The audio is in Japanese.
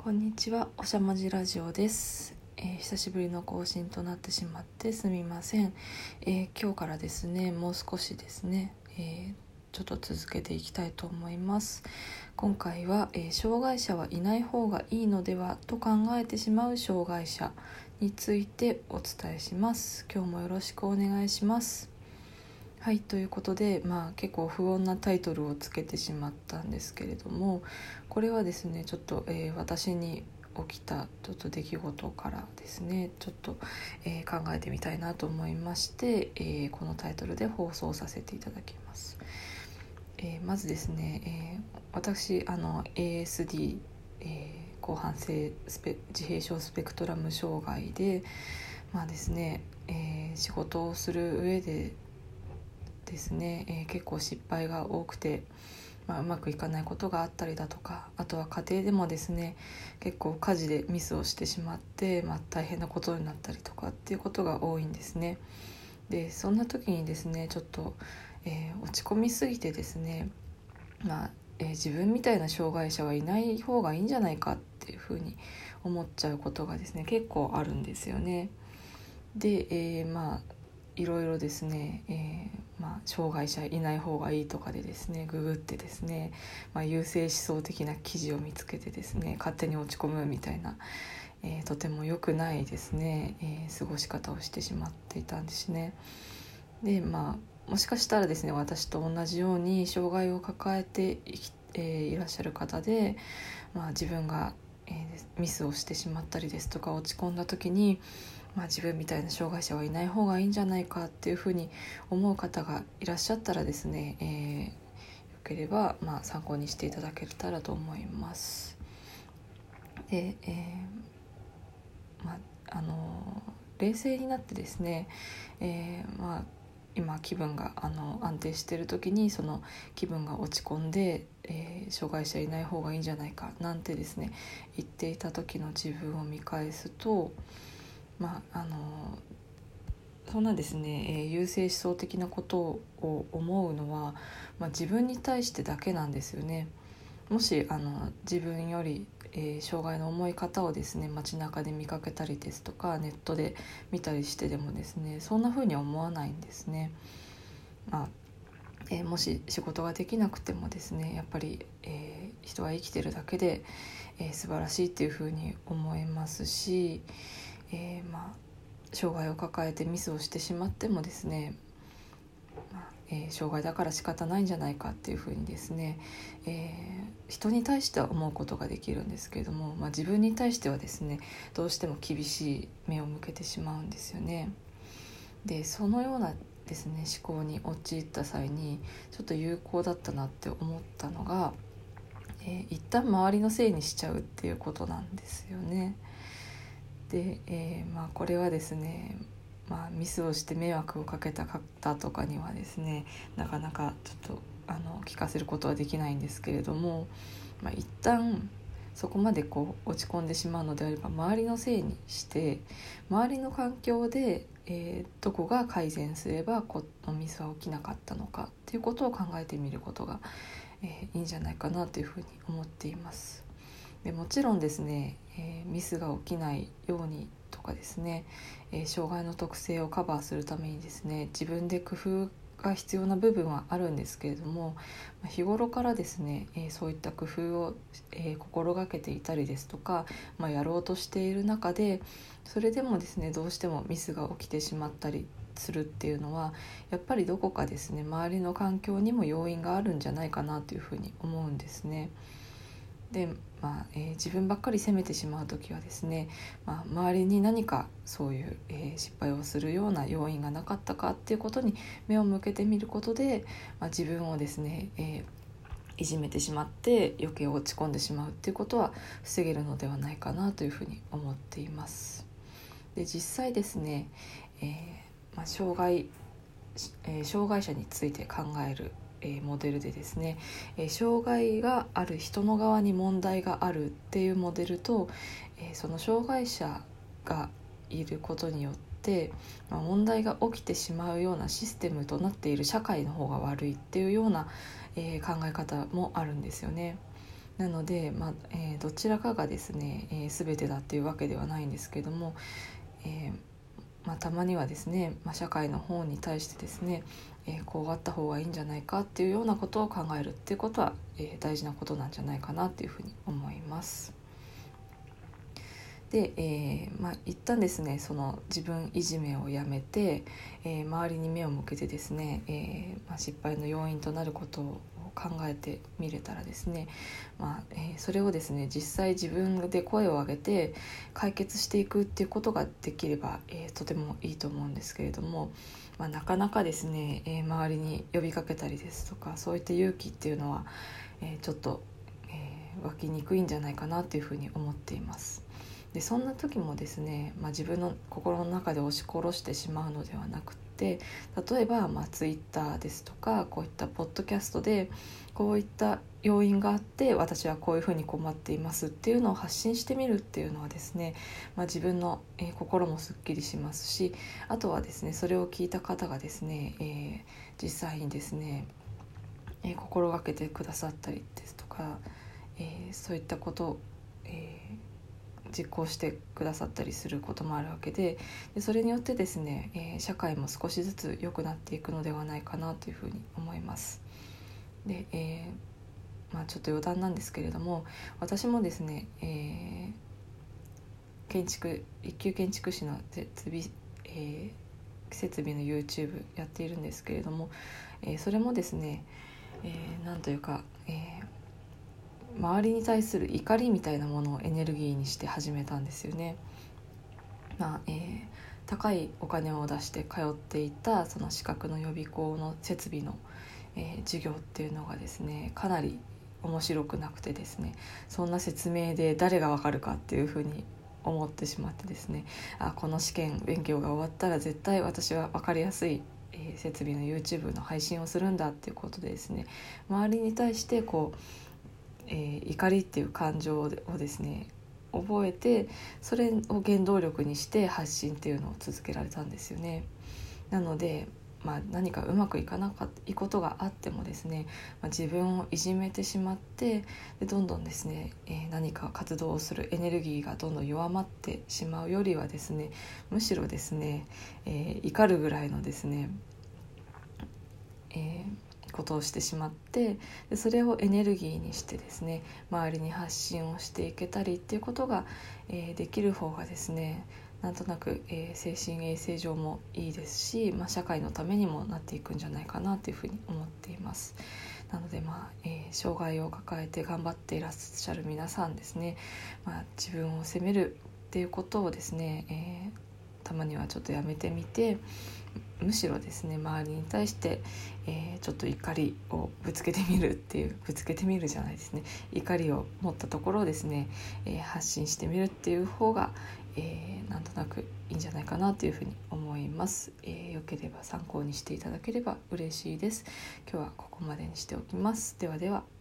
こんにちは、おしゃもじラジオです、えー久しぶりの更新となってしまってすみません、えー今日からですね、もう少しですね、えーちょっと続けていきたいと思います。今回は、えー障害者はいない方がいいのではと考えてしまう障害者についてお伝えします。今日もよろしくお願いします。はいということで、まあ、結構不穏なタイトルをつけてしまったんですけれどもこれはですねちょっと、えー私に起きたちょっと出来事からですねちょっと、えー考えてみたいなと思いまして、えーこのタイトルで放送させていただきます。えーまずですね、えー私あの ASD、えー広範性スペ自閉症スペクトラム障害でまあですね、えー仕事をする上でですね、えー結構失敗が多くて、まあ、うまくいかないことがあったりだとかあとは家庭でもですね結構家事でミスをしてしまって、まあ、大変なことになったりとかっていうことが多いんですね。でそんな時にですねちょっと、えー落ち込みすぎてですね、まあえー自分みたいな障害者はいない方がいいんじゃないかっていうふうに思っちゃうことがですね結構あるんですよね。で、えーまあいろいろですね、えーまあ、障害者いない方がいいとかでですねググってですね、まあ、優勢思想的な記事を見つけてですね勝手に落ち込むみたいな、えーとても良くないですね、えー過ごし方をしてしまっていたんですね。でまあもしかしたらですね私と同じように障害を抱えていき、えいらっしゃる方で、まあ、自分が、えミスをしてしまったりですとか落ち込んだ時に、まあ、自分みたいな障害者はいない方がいいんじゃないかっていうふうに思う方がいらっしゃったらですね、えーよければ、まあ、参考にしていただけたらと思います。で、えーまああの冷静になってですね、えーまあ今気分があの安定してる時にその気分が落ち込んで、えー障害者いない方がいいんじゃないかなんてですね言っていた時の自分を見返すとまああのそんなですね、えー優勢思想的なことを思うのは、まあ、自分に対してだけなんですよね。もしあの自分より、えー障害の重い方をですね街中で見かけたりですとかネットで見たりしてでもですねそんな風には思わないんですね。まあえーもし仕事ができなくてもですねやっぱり、えー人は生きてるだけで、えー素晴らしいっていう風に思えますし、えーまあ、障害を抱えてミスをしてしまってもですね、まあえー障害だから仕方ないんじゃないかっていう風にですね、えー人に対しては思うことができるんですけれども、まあ、自分に対してはですねどうしても厳しい目を向けてしまうんですよね。でそのようなですね思考に陥った際にちょっと有効だったなって思ったのが、えー一旦周りのせいにしちゃうっていうことなんですよね。で、えーまあ、これはですね、まあ、ミスをして迷惑をかけた方とかにはですねなかなかちょっとあの聞かせることはできないんですけれども、まあ、一旦そこまでこう落ち込んでしまうのであれば周りのせいにして周りの環境で、えーどこが改善すればこのミスは起きなかったのかっていうことを考えてみることが、えーいいんじゃないかなというふうに思っています。でもちろんですね、えミスが起きないようにとかですね、え障害の特性をカバーするためにですね自分で工夫が必要な部分はあるんですけれども日頃からですね、えそういった工夫を、え心がけていたりですとか、まあ、やろうとしている中でそれでもですねどうしてもミスが起きてしまったりするっていうのはやっぱりどこかですね周りの環境にも要因があるんじゃないかなというふうに思うんですね。で、まあえー自分ばっかり責めてしまう時はですね、まあ、周りに何かそういう、えー失敗をするような要因がなかったかっていうことに目を向けてみることで、まあ、自分をですね、えーいじめてしまって余計落ち込んでしまうっていうことは防げるのではないかなというふうに思っています。で実際ですね、えーまあ、障害、えー障害者について考える、えモデルでですね、え障害がある人の側に問題があるっていうモデルと、えその障害者がいることによって、ま、問題が起きてしまうようなシステムとなっている社会の方が悪いっていうような、え考え方もあるんですよね。なので、まあえー、どちらかがですね、えー、全てだっていうわけではないんですけども、えーまあ、たまにはですね、まあ、社会の方に対してですね、えこうあった方がいいんじゃないかっていうようなことを考えるっていうことは、え大事なことなんじゃないかなっていうふうに思います。で、えーまあ、一旦ですねその自分いじめをやめて、えー、周りに目を向けてですね、えーまあ、失敗の要因となることを考えてみれたらですね、まあえー、それをですね実際自分で声を上げて解決していくっていうことができれば、えー、とてもいいと思うんですけれども、まあ、なかなかですね、えー、周りに呼びかけたりですとかそういった勇気っていうのは、え、ちょっと、え、湧きにくいんじゃないかなというふうに思っています。でそんな時もですね、まあ、自分の心の中で押し殺してしまうのではなくて例えば、まあ、Twitter ですとかこういったポッドキャストでこういった要因があって私はこういうふうに困っていますっていうのを発信してみるっていうのはですね、まあ、自分の、えー、心もすっきりしますしあとはですねそれを聞いた方がですね、えー、実際にですね、えー、心がけてくださったりですとか、えそういったことを、実行してくださったりすることもあるわけででそれによってですね、えー、社会も少しずつ良くなっていくのではないかなというふうに思います。で、えー、まあ、ちょっと余談なんですけれども私もですね、えー、建築一級建築士の設備,、えー、設備の YouTube やっているんですけれども、えー、それもですね、えー、なんというか、えー周りに対する怒りみたいなものをエネルギーにして始めたんですよね。まあえー、高いお金を出して通っていたその資格の予備校の設備の、えー、授業っていうのがですねかなり面白くなくてですねそんな説明で誰がわかるかっていうふうに思ってしまってですねあこの試験勉強が終わったら絶対私は分かりやすい、えー、設備の YouTube の配信をするんだっていうことでですね周りに対してこうえー、怒りっていう感情をですね覚えてそれを原動力にして発信っていうのを続けられたんですよね。なので、まあ、何かうまくいかなかったことがあってもですね、まあ、自分をいじめてしまってでどんどんですね、えー、何か活動をするエネルギーがどんどん弱まってしまうよりはですねむしろですね、えー、怒るぐらいのですね、えーことをしてしまってでそれをエネルギーにしてですね周りに発信をしていけたりっていうことが、えー、できる方がですねなんとなく、えー、精神衛生上もいいですし、まあ、社会のためにもなっていくんじゃないかなというふうに思っています。なので、まあえー、障害を抱えて頑張っていらっしゃる皆さんですね、まあ、自分を責めるっていうことをですね、えー、たまにはちょっとやめてみて、むしろですね周りに対して、えー、ちょっと怒りをぶつけてみるっていうぶつけてみるじゃないですね。怒りを持ったところをですね、えー、発信してみるっていう方が、えー、なんとなくいいんじゃないかなというふうに思います、えー、よければ参考にしていただければ嬉しいです。今日はここまでにしておきます。ではでは。